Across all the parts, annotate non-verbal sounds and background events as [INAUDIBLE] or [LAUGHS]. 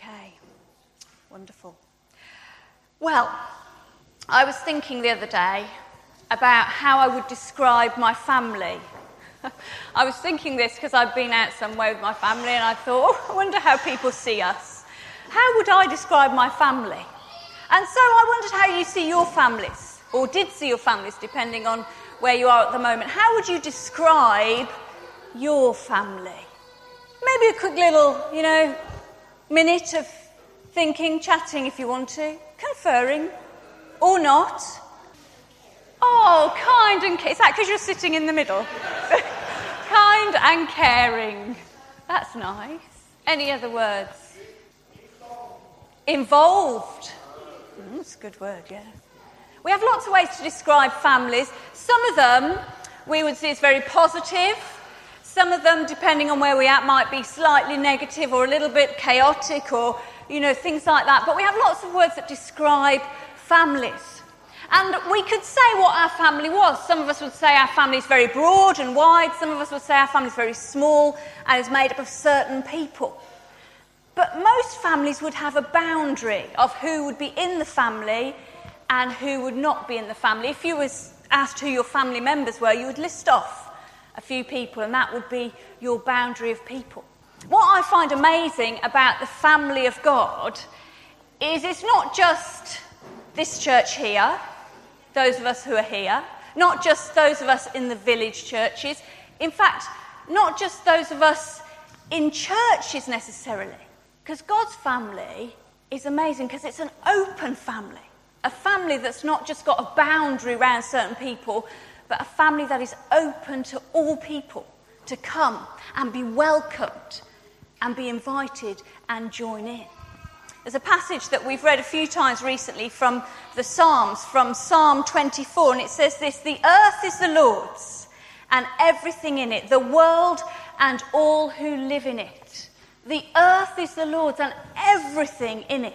Okay, wonderful. Well, I was thinking the other day about how I would describe my family. [LAUGHS] I was thinking this because I've been out somewhere with my family and I thought, [LAUGHS] oh, I wonder how people see us. How would I describe my family? And so I wondered how you see your families, or did see your families, depending on where you are at the moment. How would you describe your family? Maybe a quick little, you know, minute of thinking, chatting if you want to, conferring, or not. Oh, kind and is that because you're sitting in the middle? [LAUGHS] kind and caring. That's nice. Any other words? Involved. Mm, that's a good word, yeah. We have lots of ways to describe families. Some of them we would see as very positive. Some of them, depending on where we're at, might be slightly negative or a little bit chaotic or, you know, things like that. But we have lots of words that describe families. And we could say what our family was. Some of us would say our family is very broad and wide. Some of us would say our family is very small and is made up of certain people. But most families would have a boundary of who would be in the family and who would not be in the family. If you was asked who your family members were, you would list off a few people, and that would be your boundary of people. What I find amazing about the family of God is it's not just this church here, those of us who are here, not just those of us in the village churches, in fact, not just those of us in churches necessarily, because God's family is amazing because it's an open family. A family that's not just got a boundary around certain people, but a family that is open to all people to come and be welcomed and be invited and join in. There's a passage that we've read a few times recently from the Psalms, from Psalm 24, and it says this The earth is the Lord's and everything in it, the world and all who live in it. The earth is the Lord's and everything in it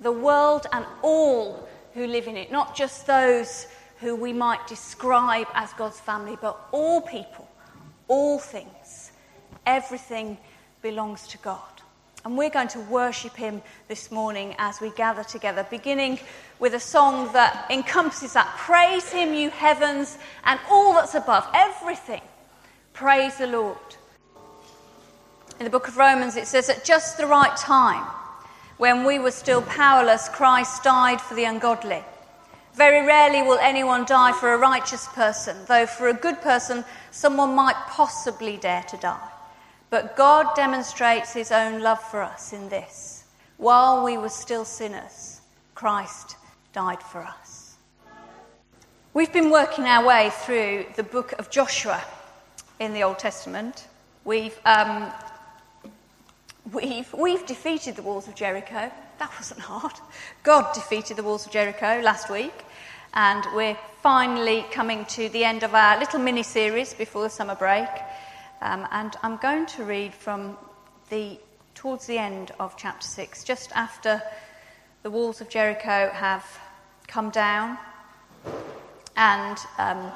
the world and all who live in it, not just those who we might describe as God's family, but all people, all things. Everything belongs to God. And we're going to worship Him this morning as we gather together, beginning with a song that encompasses that. Praise Him, you heavens, and all that's above, everything. Praise the Lord. In the book of Romans, it says, at just the right time, when we were still powerless, Christ died for the ungodly. Very rarely will anyone die for a righteous person, though for a good person, someone might possibly dare to die. But God demonstrates his own love for us in this. While we were still sinners, Christ died for us. We've been working our way through the book of Joshua in the Old Testament. We've um, We've, we've defeated the walls of Jericho. That wasn't hard. God defeated the walls of Jericho last week. And we're finally coming to the end of our little mini series before the summer break. Um, and I'm going to read from the towards the end of chapter 6, just after the walls of Jericho have come down. And um,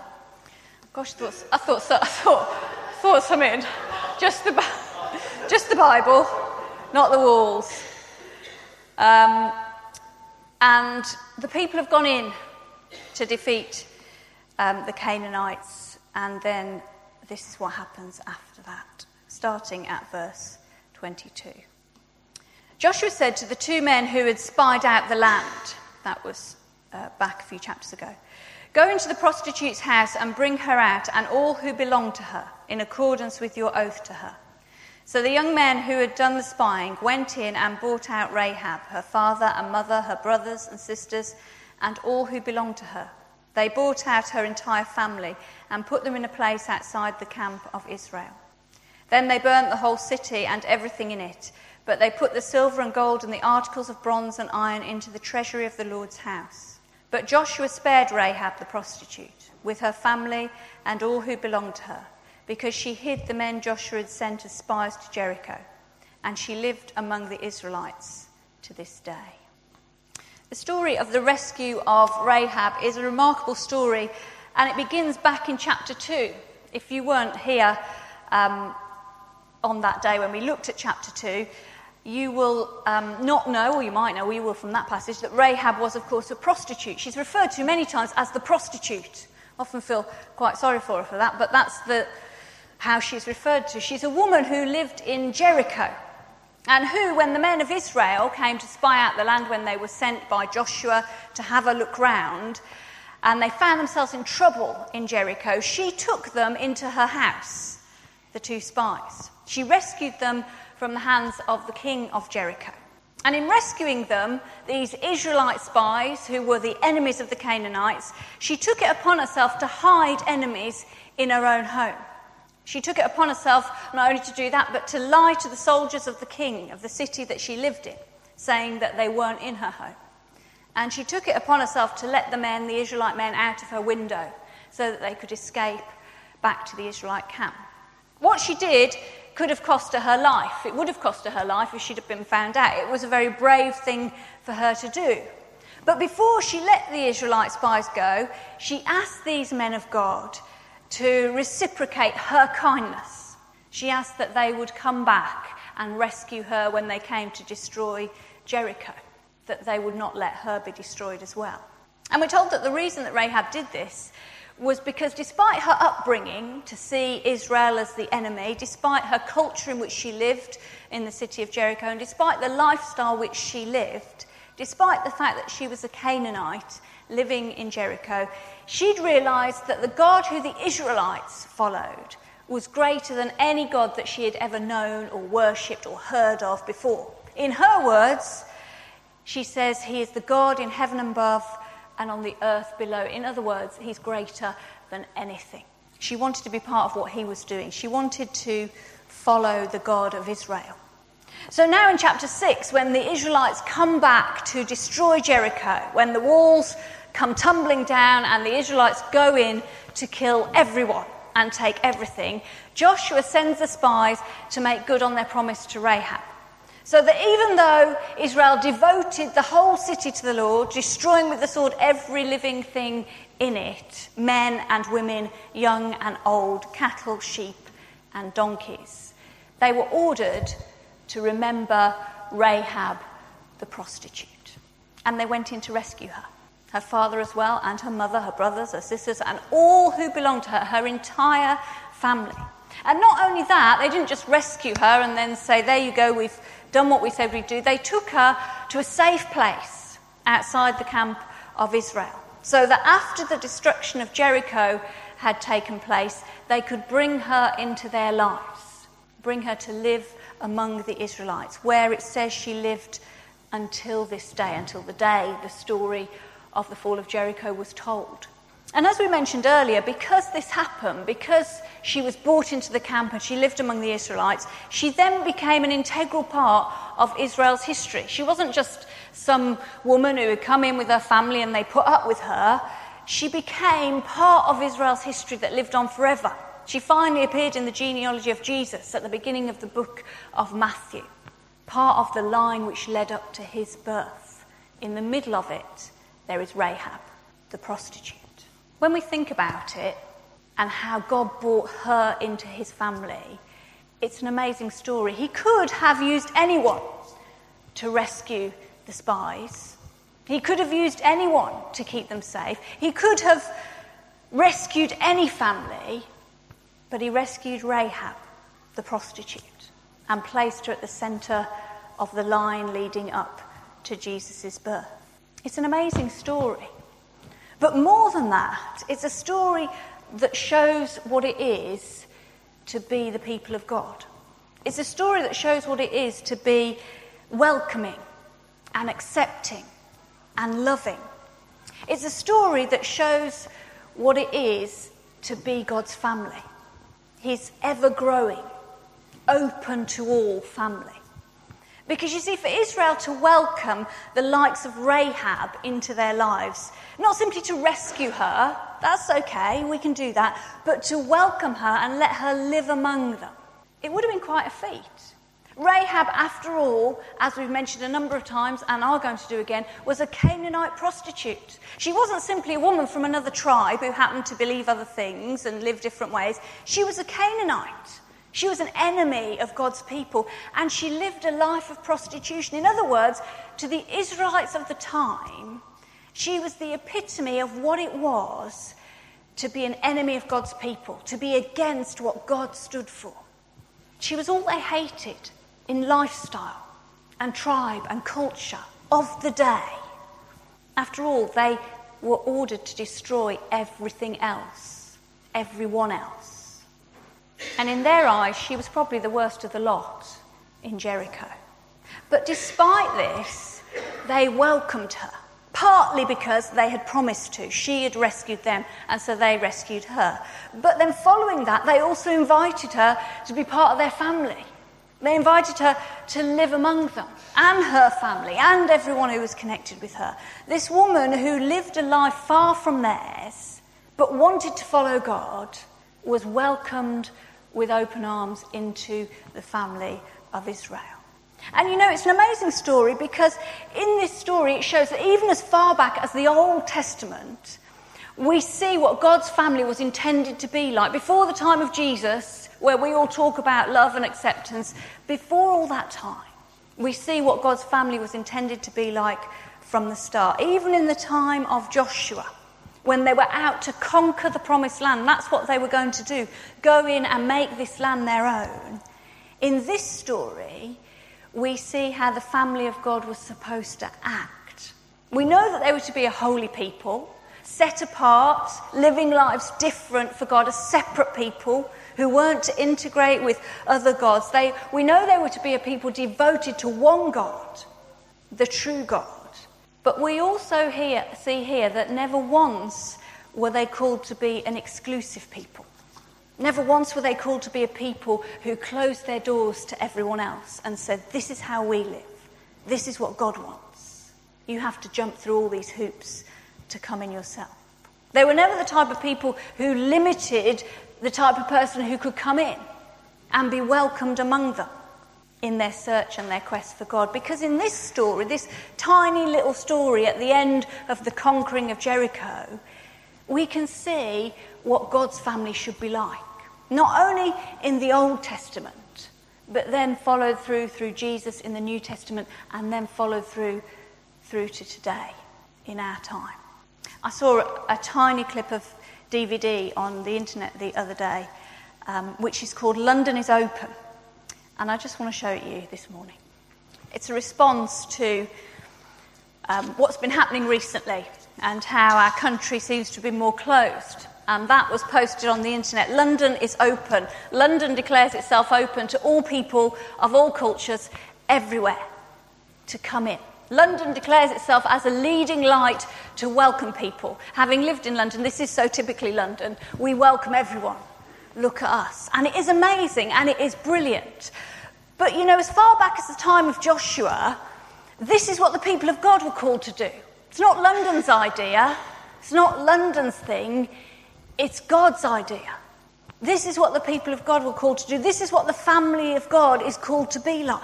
gosh, I thought, I thought, I thought, thought something. Just the. [LAUGHS] Just the Bible, not the walls. Um, and the people have gone in to defeat um, the Canaanites, and then this is what happens after that, starting at verse 22. Joshua said to the two men who had spied out the land, that was uh, back a few chapters ago, Go into the prostitute's house and bring her out and all who belong to her, in accordance with your oath to her. So the young men who had done the spying went in and brought out Rahab, her father and mother, her brothers and sisters, and all who belonged to her. They brought out her entire family and put them in a place outside the camp of Israel. Then they burnt the whole city and everything in it, but they put the silver and gold and the articles of bronze and iron into the treasury of the Lord's house. But Joshua spared Rahab the prostitute, with her family and all who belonged to her because she hid the men Joshua had sent as spies to Jericho, and she lived among the Israelites to this day. The story of the rescue of Rahab is a remarkable story, and it begins back in chapter 2. If you weren't here um, on that day when we looked at chapter 2, you will um, not know, or you might know, or you will from that passage, that Rahab was, of course, a prostitute. She's referred to many times as the prostitute. Often feel quite sorry for her for that, but that's the, how she's referred to. She's a woman who lived in Jericho, and who, when the men of Israel came to spy out the land when they were sent by Joshua to have a look round, and they found themselves in trouble in Jericho, she took them into her house, the two spies. She rescued them from the hands of the king of Jericho. And in rescuing them, these Israelite spies, who were the enemies of the Canaanites, she took it upon herself to hide enemies in her own home. She took it upon herself not only to do that, but to lie to the soldiers of the king of the city that she lived in, saying that they weren't in her home. And she took it upon herself to let the men, the Israelite men, out of her window so that they could escape back to the Israelite camp. What she did could have cost her her life. It would have cost her her life if she'd have been found out. It was a very brave thing for her to do. But before she let the Israelite spies go, she asked these men of God to reciprocate her kindness. She asked that they would come back and rescue her when they came to destroy Jericho, that they would not let her be destroyed as well. And we're told that the reason that Rahab did this was because despite her upbringing to see Israel as the enemy, despite her culture in which she lived in the city of Jericho, and despite the lifestyle which she lived, despite the fact that she was a Canaanite living in Jericho, she'd realized that the God who the Israelites followed was greater than any God that she had ever known or worshipped or heard of before. In her words, she says, He is the God in heaven above and on the earth below. In other words, he's greater than anything. She wanted to be part of what he was doing. She wanted to follow the God of Israel. So now in chapter 6, when the Israelites come back to destroy Jericho, when the walls come tumbling down and the Israelites go in to kill everyone and take everything, Joshua sends the spies to make good on their promise to Rahab. So that even though Israel devoted the whole city to the Lord, destroying with the sword every living thing in it men and women, young and old, cattle, sheep, and donkeys they were ordered to remember Rahab the prostitute. And they went in to rescue her. Her father as well, and her mother, her brothers, her sisters, and all who belonged to her, her entire family. And not only that, they didn't just rescue her and then say, There you go, we've done what we said we'd do, they took her to a safe place outside the camp of Israel. So that after the destruction of Jericho had taken place, they could bring her into their lives, bring her to live among the Israelites, where it says she lived until this day, until the day the story of the fall of Jericho was told. And as we mentioned earlier, because this happened, because she was brought into the camp and she lived among the Israelites, she then became an integral part of Israel's history. She wasn't just some woman who had come in with her family and they put up with her. She became part of Israel's history that lived on forever. She finally appeared in the genealogy of Jesus at the beginning of the book of Matthew, part of the line which led up to his birth. In the middle of it, there is Rahab, the prostitute. When we think about it and how God brought her into his family, it's an amazing story. He could have used anyone to rescue the spies. He could have used anyone to keep them safe. He could have rescued any family, but he rescued Rahab, the prostitute, and placed her at the centre of the line leading up to Jesus' birth. It's an amazing story. But more than that, it's a story that shows what it is to be the people of God. It's a story that shows what it is to be welcoming and accepting and loving. It's a story that shows what it is to be God's family. His ever growing, open to all family. Because you see, for Israel to welcome the likes of Rahab into their lives, not simply to rescue her, that's okay, we can do that, but to welcome her and let her live among them, it would have been quite a feat. Rahab, after all, as we've mentioned a number of times and are going to do again, was a Canaanite prostitute. She wasn't simply a woman from another tribe who happened to believe other things and live different ways. She was a Canaanite She was an enemy of God's people and she lived a life of prostitution. In other words, to the Israelites of the time, she was the epitome of what it was to be an enemy of God's people, to be against what God stood for. She was all they hated in lifestyle and tribe and culture of the day. After all, they were ordered to destroy everything else, everyone else. And in their eyes, she was probably the worst of the lot in Jericho. But despite this, they welcomed her, partly because they had promised to. She had rescued them, and so they rescued her. But then, following that, they also invited her to be part of their family. They invited her to live among them and her family and everyone who was connected with her. This woman who lived a life far from theirs but wanted to follow God was welcomed with open arms into the family of Israel. And you know, it's an amazing story because in this story it shows that even as far back as the Old Testament, we see what God's family was intended to be like. Before the time of Jesus, where we all talk about love and acceptance, before all that time, we see what God's family was intended to be like from the start. Even in the time of Joshua, when they were out to conquer the promised land, that's what they were going to do go in and make this land their own. In this story, we see how the family of God was supposed to act. We know that they were to be a holy people, set apart, living lives different for God, a separate people who weren't to integrate with other gods. They, we know they were to be a people devoted to one God, the true God. But we also hear, see here that never once were they called to be an exclusive people. Never once were they called to be a people who closed their doors to everyone else and said, This is how we live. This is what God wants. You have to jump through all these hoops to come in yourself. They were never the type of people who limited the type of person who could come in and be welcomed among them in their search and their quest for God. Because in this story, this tiny little story at the end of the conquering of Jericho, we can see what God's family should be like. Not only in the Old Testament, but then followed through through Jesus in the New Testament, and then followed through through to today in our time. I saw a, tiny clip of DVD on the internet the other day, um, which is called London is Open. And I just want to show it you this morning. It's a response to um, what's been happening recently and how our country seems to be more closed. And that was posted on the internet. London is open. London declares itself open to all people of all cultures everywhere to come in. London declares itself as a leading light to welcome people. Having lived in London, this is so typically London, we welcome everyone. Look at us. And it is amazing and it is brilliant. But you know, as far back as the time of Joshua, this is what the people of God were called to do. It's not London's idea, it's not London's thing, it's God's idea. This is what the people of God were called to do. This is what the family of God is called to be like.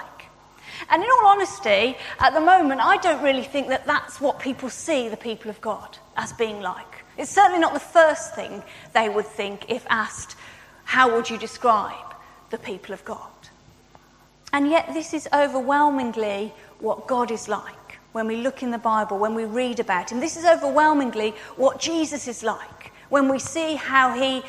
And in all honesty, at the moment, I don't really think that that's what people see the people of God as being like. It's certainly not the first thing they would think if asked, How would you describe the people of God? And yet, this is overwhelmingly what God is like when we look in the Bible, when we read about Him. This is overwhelmingly what Jesus is like when we see how He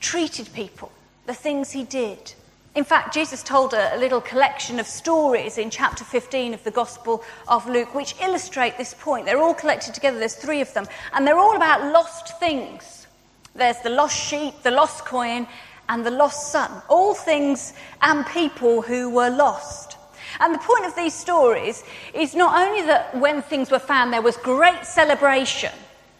treated people, the things He did, in fact, Jesus told a, a, little collection of stories in chapter 15 of the Gospel of Luke, which illustrate this point. They're all collected together, there's three of them, and they're all about lost things. There's the lost sheep, the lost coin, and the lost son. All things and people who were lost. And the point of these stories is not only that when things were found, there was great celebration,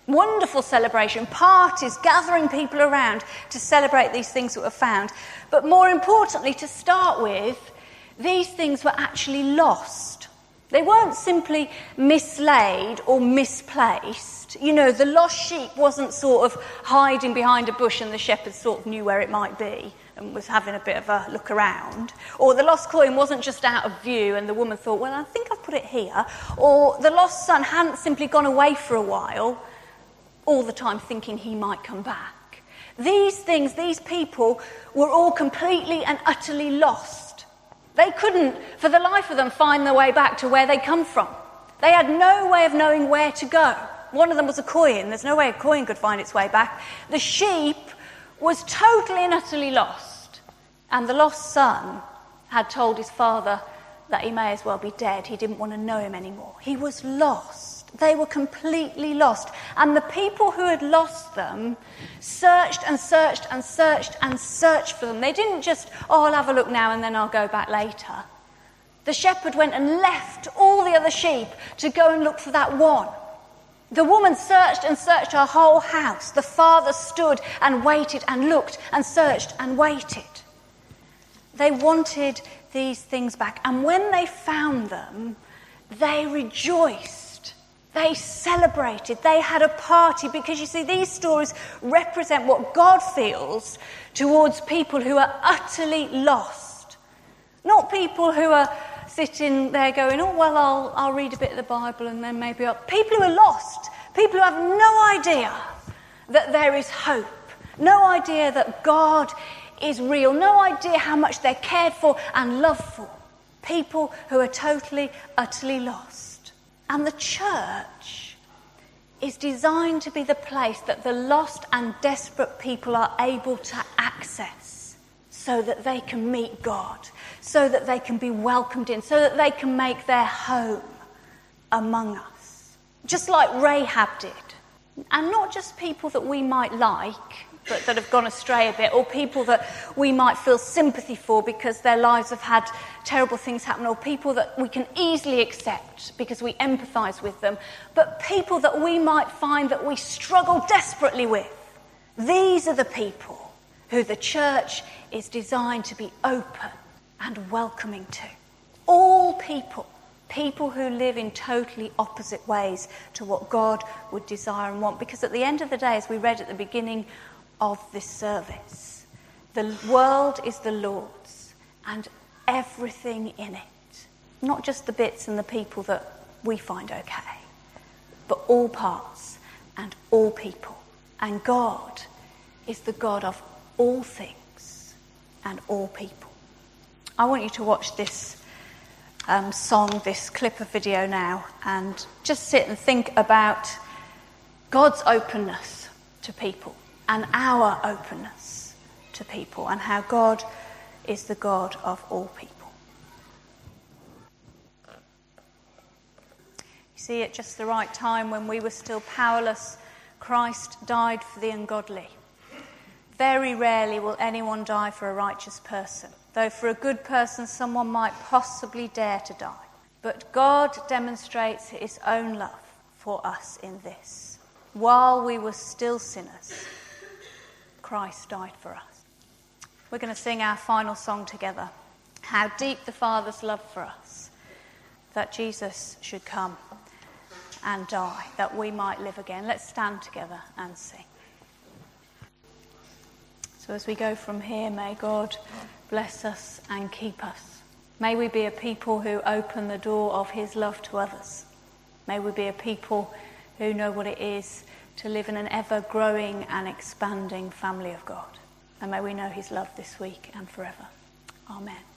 wonderful celebration, parties, gathering people around to celebrate these things that were found, but more importantly, to start with, these things were actually lost. They weren't simply mislaid or misplaced. You know, the lost sheep wasn't sort of hiding behind a bush and the shepherd sort of knew where it might be and was having a bit of a look around. Or the lost coin wasn't just out of view and the woman thought, well, I think I've put it here. Or the lost son hadn't simply gone away for a while, all the time thinking he might come back. These things, these people were all completely and utterly lost. They couldn't, for the life of them, find their way back to where they come from. They had no way of knowing where to go. One of them was a coin. There's no way a coin could find its way back. The sheep was totally and utterly lost. And the lost son had told his father that he may as well be dead. He didn't want to know him anymore. He was lost. They were completely lost. And the people who had lost them searched and searched and searched and searched for them. They didn't just, oh, I'll have a look now and then I'll go back later. The shepherd went and left all the other sheep to go and look for that one. The woman searched and searched her whole house. The father stood and waited and looked and searched and waited. They wanted these things back. And when they found them, they rejoiced. They celebrated. They had a party because you see, these stories represent what God feels towards people who are utterly lost. Not people who are sitting there going, oh, well, I'll, I'll read a bit of the Bible and then maybe I'll. People who are lost, people who have no idea that there is hope, no idea that God is real, no idea how much they're cared for and loved for. People who are totally, utterly lost. And the church is designed to be the place that the lost and desperate people are able to access so that they can meet God, so that they can be welcomed in, so that they can make their home among us. Just like Rahab did. And not just people that we might like, but that have gone astray a bit, or people that we might feel sympathy for because their lives have had terrible things happen, or people that we can easily accept because we empathise with them, but people that we might find that we struggle desperately with. These are the people who the church is designed to be open and welcoming to. All people people who live in totally opposite ways to what God would desire and want. Because at the end of the day, as we read at the beginning of this service. The world is the Lord's and everything in it. Not just the bits and the people that we find okay, but all parts and all people. And God is the God of all things and all people. I want you to watch this um, song, this clip of video now, and just sit and think about God's openness to people and our openness to people and how God is the God of all people. You see, at just the right time when we were still powerless, Christ died for the ungodly. Very rarely will anyone die for a righteous person, though for a good person someone might possibly dare to die. But God demonstrates his own love for us in this. While we were still sinners, Christ died for us. We're going to sing our final song together. How deep the Father's love for us, that Jesus should come and die, that we might live again. Let's stand together and sing. So, as we go from here, may God bless us and keep us. May we be a people who open the door of His love to others. May we be a people who know what it is to live in an ever growing and expanding family of God. And may we know his love this week and forever. Amen.